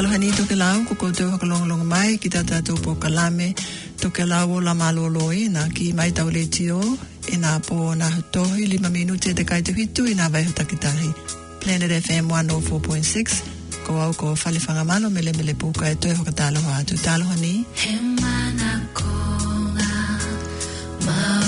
talo hani to ke lau ko koto ho kolong long mai ki tata to po kalame to ke lau la malo loi na ki mai ta ole tio e na po na to he lima minute te kai te hitu e na vai ho planet fm 104.6 ko au ko fale fanga mele mele po ka e to ho ka talo tu talo hani he mana ko ma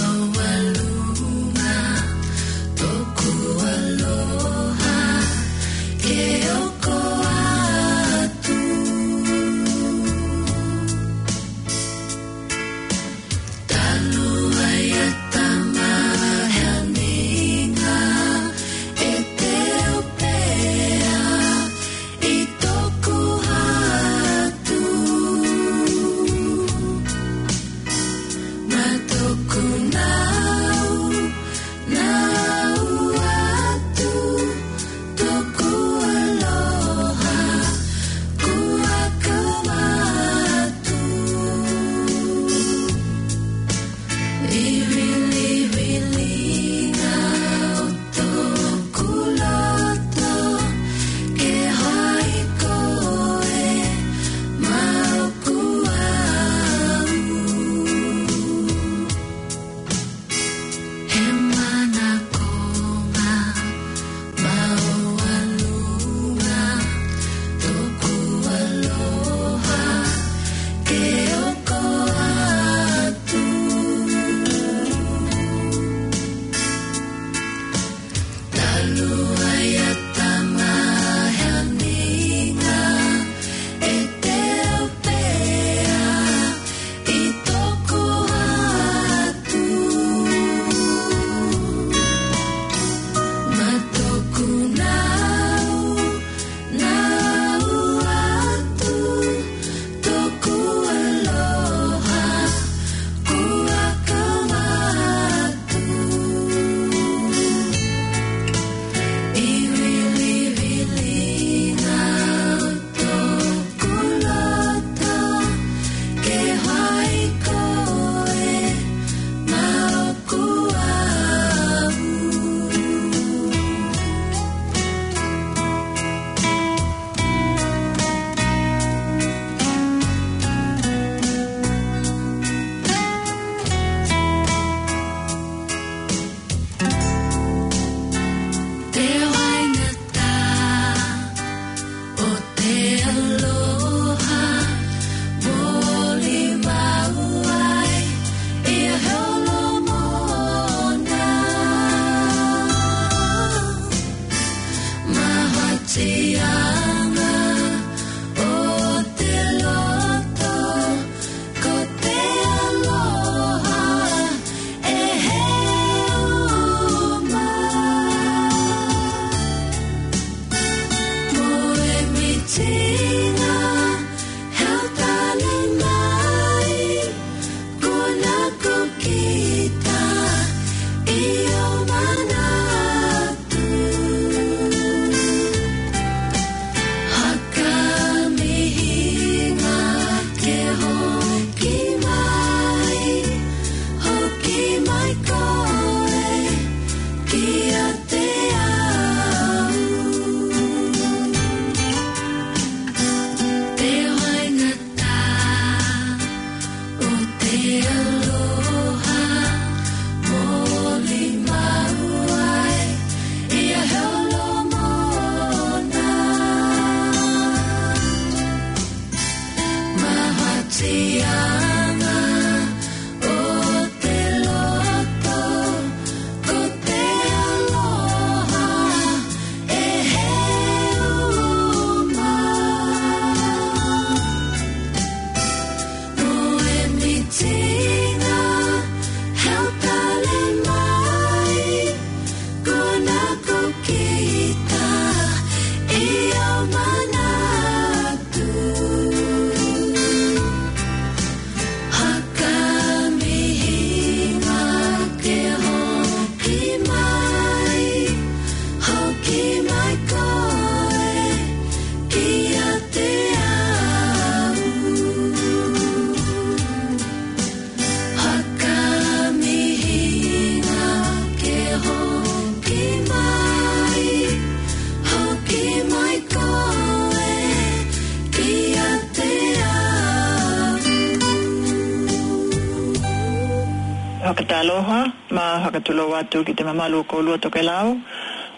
tulo watu ki te mamalu ko lua toke lau.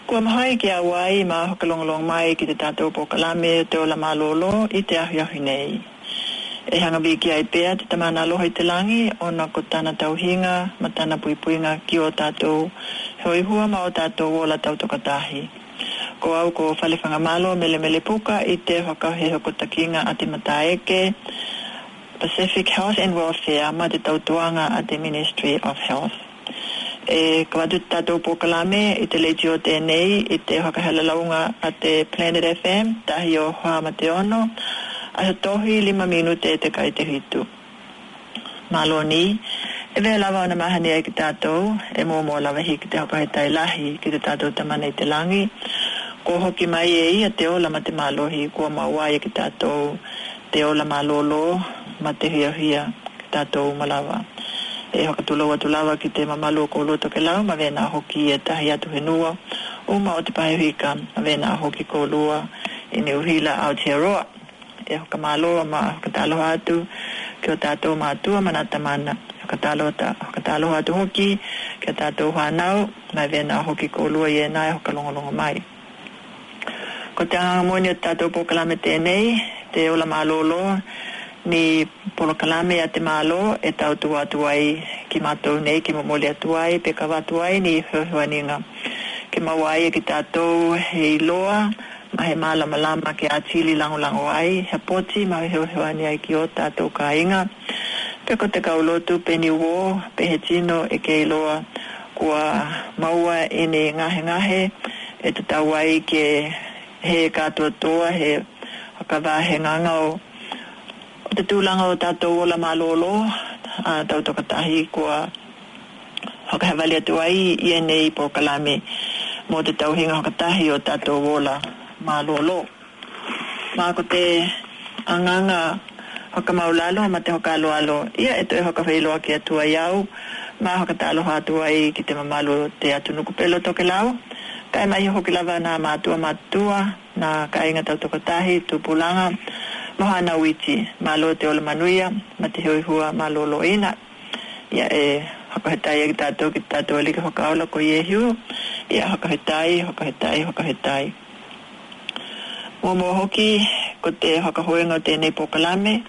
Kua mahae ki a wai ma hoka mai ki te tatou po kalame te ola malolo i te ahi ahi nei. E hanga bi ki ai pea te tamana aloha i te langi o na ko tana tauhinga ma tana puipuinga ki o tatou hoi hua ma o tatou o la tau tokatahi. Ko au ko whalefanga malo mele mele puka i te hoka he hoko takinga a te mataeke Pacific Health and Welfare ma te tautuanga a the Ministry of Health e ka watu tatou pokalame i te leiti o tēnei i te whakahala launga a te Planet FM, tahi o Hoa Mateono, a sa tohi lima minute e te kai te hitu. Malo ni, e vea lava ona mahani ai ki tatou, e mō mō lava hi ki te hokahe tai lahi ki te tatou tamana i te langi, ko hoki mai e i a te ola ma te malo hi, kua maua i ki tatou, te ola malolo ma te hia hia ki tatou malawa. Malo e hoka tulau atu lawa ki te mamalu o koloto ke la ma vena hoki e tahi atu henua uma o te paewika ma vena hoki kolua e ni uhila au te aroa e hoka maloa ma hoka talo atu ki o tato matua ma nata mana hoka talo, ta, hoka talo atu hoki ki o tato hanau ma vena hoki kolua i e nai hoka longolongo mai ko te hanga moni o tato pokalame tēnei te ola malolo ma ni polo kalame a te malo e tau tu atu ai ki matou nei ki momole atu ai pe kawa atu ai ni hewhewaninga ke maua ai e ki tātou hei loa ma he mala malama ke a chili lango lango ai he poti ma he hewhewani ai ki o tātou ka inga pe ko te kaulotu pe ni wō pe he tino e ke loa kua maua e ne ngahe ngahe e te tau ke he katoa toa he hakawa he ngangau te tūlanga o tātou ola mālōlō, uh, tau tokatahi kua hokahewali atu ai i ene i pōkalame mō te tauhinga hokatahi o tātou ola mālōlō. Mā ko te anganga hokamaulalo ma te hokaaloalo, ia e toi hokawhailoa ki atu ai au, mā hokatalo hātu ai ki te mamalo te atunuku pelo toke lau, kai mai hoki lava nā mātua mātua, nā kainga tau tokatahi, tu pulanga, mohana witi ma lo te ola manuia ma te hui hua ma lo lo ina ia e hokahetai e ki tātou ki tātou alika hokaola ko ye hiu ia hokahetai hokahetai hokahetai mo mo hoki ko te hokahoenga o tēnei pokalame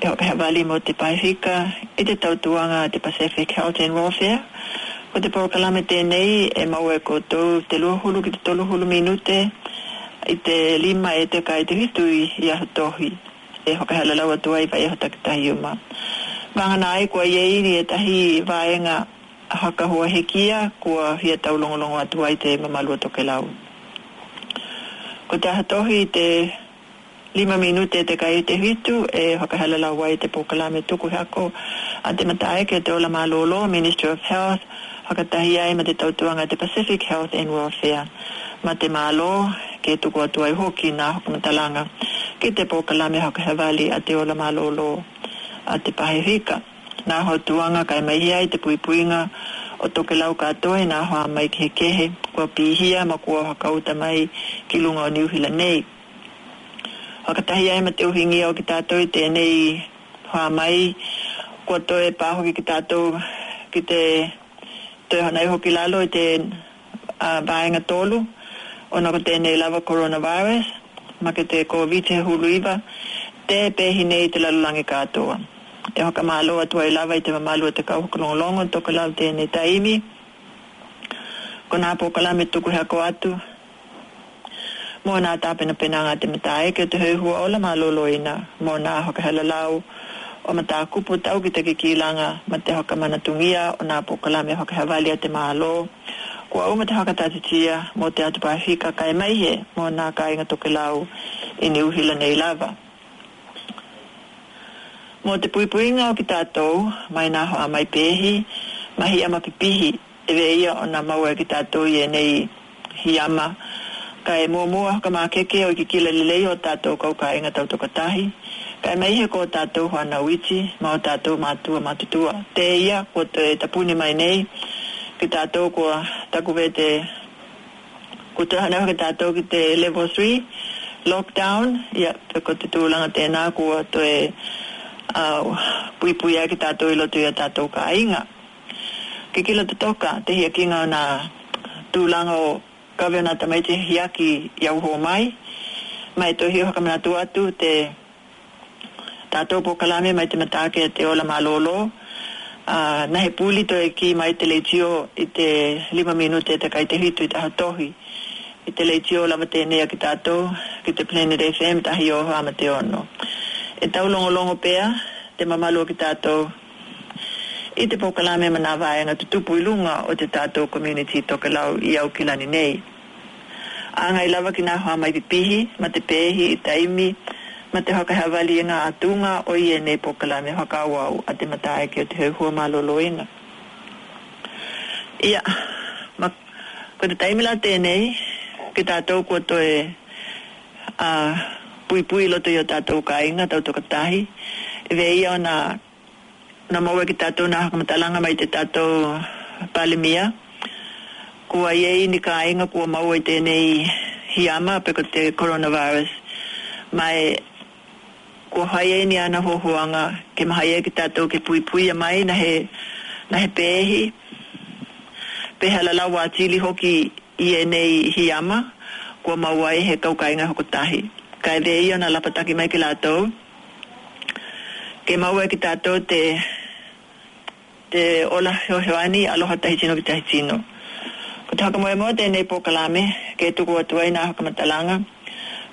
e hokahewali mo te paihika i te tautuanga te Pacific Health and Welfare ko te pokalame nei e maue ko tō te luahulu ki te tolu minute i te lima e te kai te hitui i aho tohi e hoka hala lawa tuai vai aho takitahi uma. Mangana ai kua ia iri e tahi vaenga haka hua hekia kua hia taulongolongo atuai te mamalua toke lau. Ko te aho tohi te lima minute te kai te hitu e hoka hala lawa te pokalame tuku hako a te matae ke te ola malolo, Ministry of Health, hakatahi ai ma te tautuanga te Pacific Health and Welfare. Ma te malo, ke tuku atu ai hoki nā hukumatalanga ki te pōkalame haka hewali a te ola malolo a te pahirika. Nā ho tuanga kai mai ai te puipuinga o toke lau katoe nā hoa mai ke kehe kua pihia ma kua hakauta mai ki lunga o niuhila nei. Hakatahi ai ma te uhingia o ki te nei hoa mai kua toe pāhoki ki tātou ki te tuehanai hoki lalo i te uh, vāenga o na kote nei lava coronavirus, ma ke te COVID huluiva, te pehi nei te lalolangi katoa. E hoka mahalo atua i lava i te mamalu te kauhukulongolongo, toko lau te nei taimi, ko nā pōkala me tuku hea ko atu. Mō nā tāpena penanga te mata ke te heuhua o la mālolo i Mō nā hoka hela lau o mata kupu tau ki te kikilanga ma te hoka mana tungia o nā pōkala me hoka hea te mālo kua ume te hakatatitia mo te atu pahika kai mai he mo nā kāinga toke lau i e ni uhila nei lava. Mo te puipuinga o ki tātou, mai nā hoa mai pēhi, mahi ama pipihi, e vea ia o nā maua ki tātou i e nei hi ama, ka e mua mua haka mā keke o ki kila lei o tātou kau ka inga tau toka tahi, ka e mai he ko tātou hoa nā uiti, ma o tātou mātua mātutua, te ia ko te tapuni mai nei, ki tātou kua taku vei te kutahanau ki tātou ki te level 3 lockdown. Ia, yeah, te kote tūlanga tēnā kua toe uh, pui pui a ki tātou ilo tui a tātou ka inga. Ki kila te toka, te hia kinga o nā tūlanga o kawea nā tamaiti hia ki iauho mai. Mai tō hio haka manatu atu te tātou pokalame mai te matake te ola malolo. Mai uh, nahe to e ki mai te leitio i te lima minute te kai te hitu i te hatohi. I te leitio lama te nea ki tātou, ki te Planet FM, tahi o hama te ono. E tau longo longo pea, te mamalua ki tātou, i te pokalame mana vai ngā tutupu i lunga o te tātou community toke lau i au kilani nei. Anga i lava ki nā hoa mai pihi, ma te pēhi, i taimi, ma te haka hawali inga atunga o i e ne pokala me haka wau a te matae ki o te heuhua malolo ina. Ia, ma, ko te taimila tēnei, ki tātou ko toi a uh, pui pui loto yo tātou ka inga tātou katahi, e vei au na, na maua ki tātou na hakamatalanga mai te tātou palimia, kua iei ni ka inga kua maua i tēnei hiama pe ko te coronavirus, mai ko hai e ni ana ho hoanga ke mahai e ki tato ke pui pui a mai na he na he pehi pe la wa tili hoki i e nei hi ama ko mawai he kau kainga hoko tahi kai de ia na la pataki mai ke lato ke mawai ki tato te te ola he hoani aloha tahi sino ki tahi sino ko taka mo e mo te nei po kalame ke tuku atuai na hoka matalanga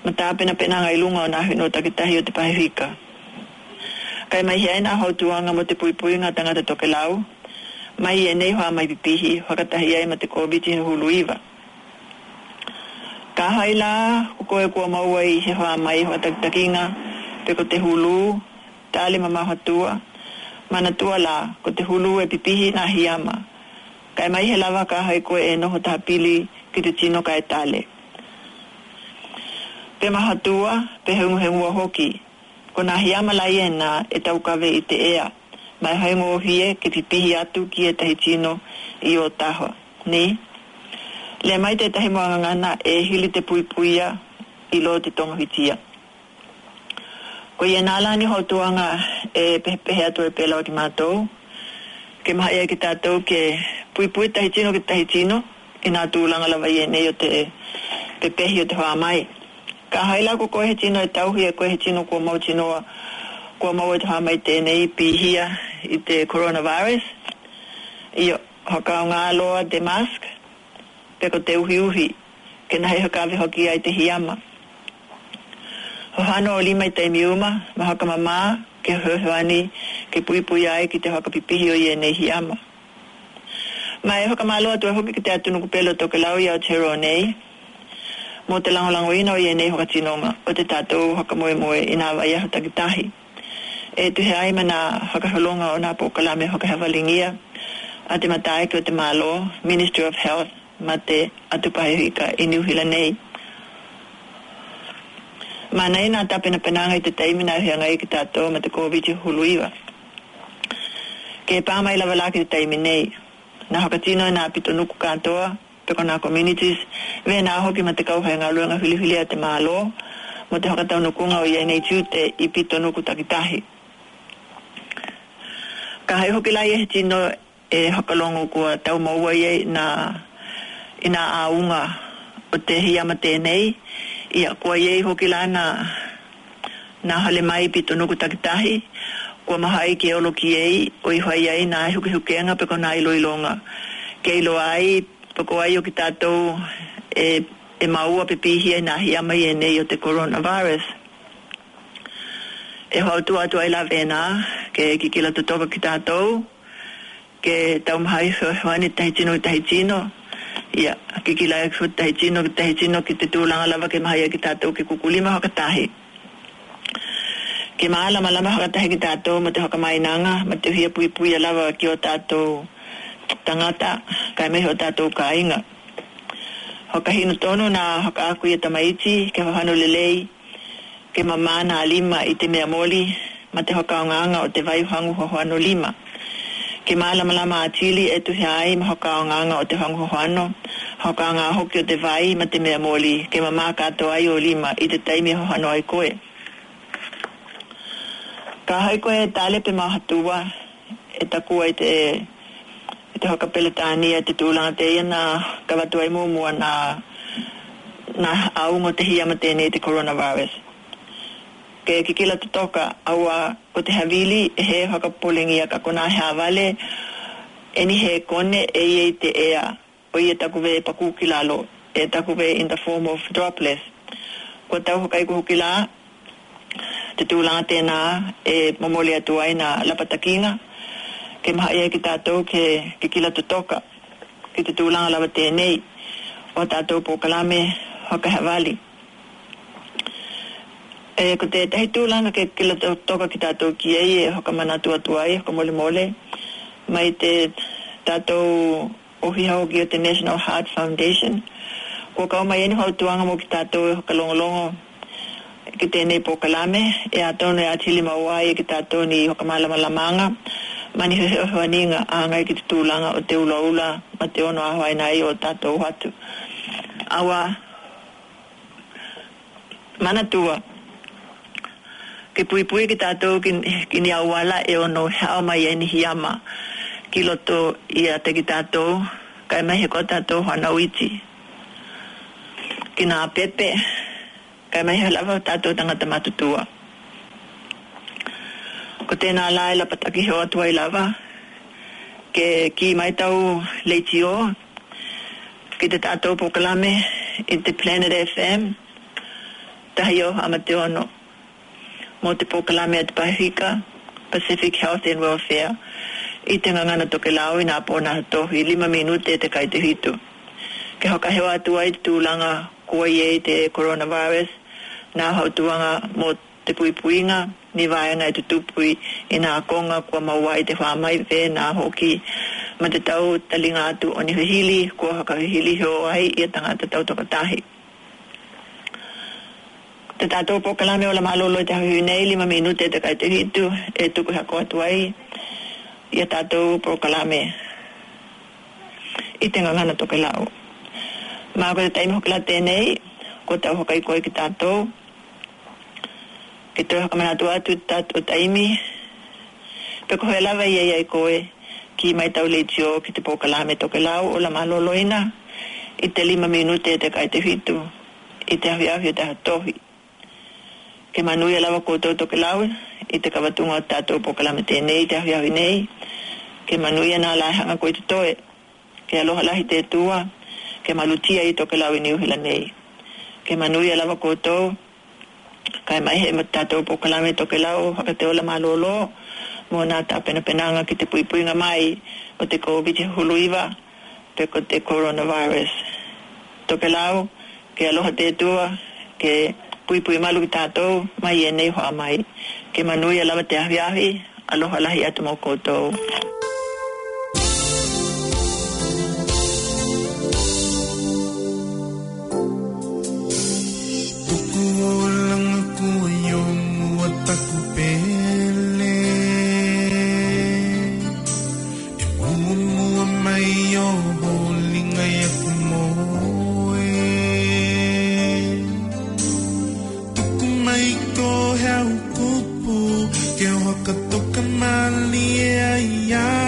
ma tā pina pina ngai lunga o nāhu no takitahi o te hika. Kai mai hi aina hau tuanga mo te puipui ngā tangata toke lau, mai e nei hoa mai pipihi, whakatahi ai ma te kōbiti ni hulu iwa. Ka hai la, kuko e kua maua i he hoa mai hoa takitakinga, peko te hulu, tāle mama hoa tua, mana tua la, ko te hulu e pipihi nā hiama. Kai mai he lava ka hai koe e noho tāpili ki te tino kai e tāle. Kai pe maha tua pe heungu he ua hoki. Ko nā hi amalai e nā e tau kawe i te ea. Mai haengo o hie ke pipihi atu ki e tahi tino i o taho. Ni? Le mai te tahi moa ngana e hili te pui puia i lo te tonga hitia. Ko i e nālani ho tuanga e pehe atu e pela o ki mātou. Ke maha ea ki tātou ke pui pui tahi tino ki tahi tino i nā tūlanga lawa i e nei o te pepehi o te hoa mai ka haila ko ko heti no tau hia e ko heti no ko mau tino ko mau te ha mai te nei pi hia i te coronavirus i hoka o ngā loa te mask pe ko te uhi uhi ke nahi hoka vi hoki ai te hiama ho hano o lima i te miuma ma hoka mamā ke hohoani ke pui pui ai ki te hoka pipihi o i e nei hiama e hoka mā loa tu e hoki ki te atunuku pelo toke lau i Aotearoa nei, mo te lango lango ina o ye nei hoka tinonga o te tātou hoka moe moe i nā waia ho takitahi. E tu he aima nā hoka holonga o nā pōkalame hoka hawalingia a te matai ki o te mālo, Ministry of Health, ma te atupahi hika i niuhila nei. Mā nei nā pina penanga i te teimi nā hea ngai ki tātou ma te COVID-19 huluiwa. Ke pāma i lawalaki te teimi nei, nā hoka tino nā pito nuku katoa, pekona communities we na hoki mate kau hai ngalo nga hili hili ate malo mo te hakata no kunga o yene chute i pito no kutakitahi ka hai hoki lai e tino e hakalongo ko tau mo wai na ina aunga o te hia mate nei i a ko ye hoki lai na na hale mai ipito no kutakitahi kua maha i ke olo ki ei, o i hoi ei nā hukihukenga pe kona i loilonga. Ke ai Poko ai o ki tātou e, e maua pepihi e nahi ama i enei o te coronavirus. E hau tua tua i la vena ke ki kila tutoka ki tātou ke tau mhai so hwani tahitino ki tahitino ia yeah. ki kila e kua tahitino ki tino ki te tūlanga lava ke mahi ki tātou ke kukulima hoka tahi. Ke maa lama lama hoka tahi ki tātou ma te hoka mainanga ma te hia pui pui a lava ki o tātou tangata kai meho tātou ka inga. Hoka hino tonu nā hoka aku ia e tamaiti ke hohano lelei ke mamana lima i te mea moli ma te hoka onganga o te vai hangu hohano lima. Ke maalama lama atili e tuhi ai ma hoka onganga o te hangu hohano hoka onga hoki o te vai ma te mea moli ke mamā kato ai o lima i te taimi hohano ai koe. Ka haiko e tale pe mahatua e takua i te e te hoka peletani e te tūlanga te ia nā kawatua i mūmua nā nā aungo te hia ma tēnei te coronavirus. Ke kikila te toka aua ko te havili e he hoka polingi a ka kona he awale eni he kone e iei te ea o ia takuwe e paku kilalo e takuwe in the form of droplets. Ko tau hoka i kuhu kila te tūlanga tēnā e momole atuai nā lapatakinga. Ko ke maha ia ki tātou ke, ke kila tutoka, ki te tūlanga lawa tēnei, o tātou pōkalame hoka hawali. E ko te tahi tūlanga ke kila tutoka ki tātou ki ei, e hoka mana tua tuai, hoka mole mole, mai te tātou ohihau ki o te National Heart Foundation, ko kau mai eni hau tuanga mo ki tātou e hoka longolongo, ki tēnei pōkalame, e atono e atili maua e ki tātou ni hoka malama lamanga, mani se o hwaninga a ngai ki langa o te ula ula ma te ono ahoi i o tātou hatu. Awa, mana tua, ki pui pui ki tātou ki, ki ni awala e ono hao mai e ni hiama ki loto i a te ki tātou, kai mahi ko tātou hana uiti. Ki nā pepe, kai mahi halawa tātou tangata matutua. Kai ko tēnā la e la pataki heo atua i lava. Ke ki mai tau leiti o, ki te tātou pokalame i te Planet FM, tahi o amateo ano. Mō te pokalame at Pahika, Pacific Health and Welfare, i te ngangana toke lau i nā pōna hato i lima minute e te kai te hitu. Ke hoka heo atua i tūlanga kua i e te coronavirus, nā hautuanga mō te te pui puinga ni vai ona te tupui ina konga kua maua i te wha mai ve na hoki ma te tau talinga atu o ni hihili kua haka hihili ho ai i a tangata tau toka tahi. Te tātou pokalame o la malo i te hau hiunei lima minute e te kai te hitu e tuku ko atu ai i a tātou pokalame i te ngangana toka lau. Mā kua te taimu hokala tēnei, kua tau hokai koe ki tātou, ke tō haka mana tō atu tat o taimi. Pe koe lawa ia ia i koe ki mai tau le tio ki te pōkala me tō ke lau o la malo loina i te lima minute e te kai te hitu i te hawi ahi o te hatohi. Ke manui a lawa koutou tō ke lau i te kawatunga o tato o pōkala me te nei te hawi ahi nei ke manui a nā lai hanga koe te toe ke aloha lahi te tua ke malutia i tō ke lau i ni uhila nei ke manui a lawa koutou kai mai he mata to po kala me to ke lau ka te ola malolo mo na ta pena penanga ki te puipui nga mai o te covid huluiva te ko te coronavirus to ke lau ke aloha te tua ke puipui malu ki tato mai e nei hoa mai ke manui alama te ahi ahi aloha lahi atu mo koutou Thank you. kuku que wakatoka mali ai ai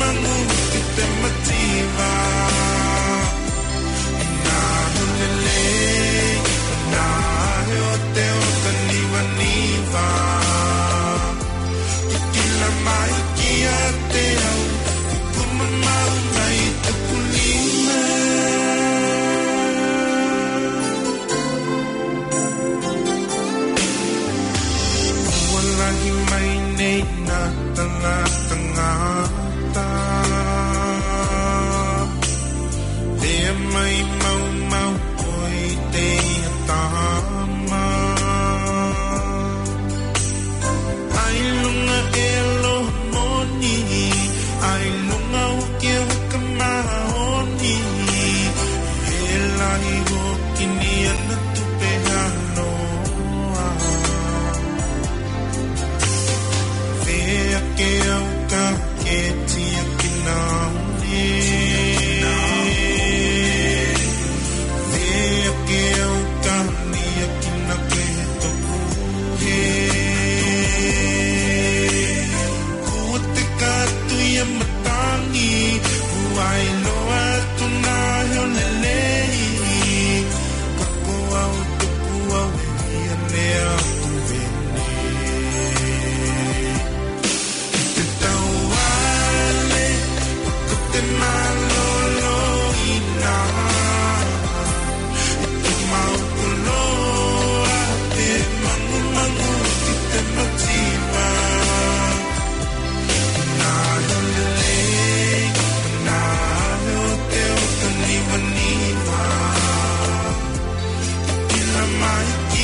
man que eu tanquei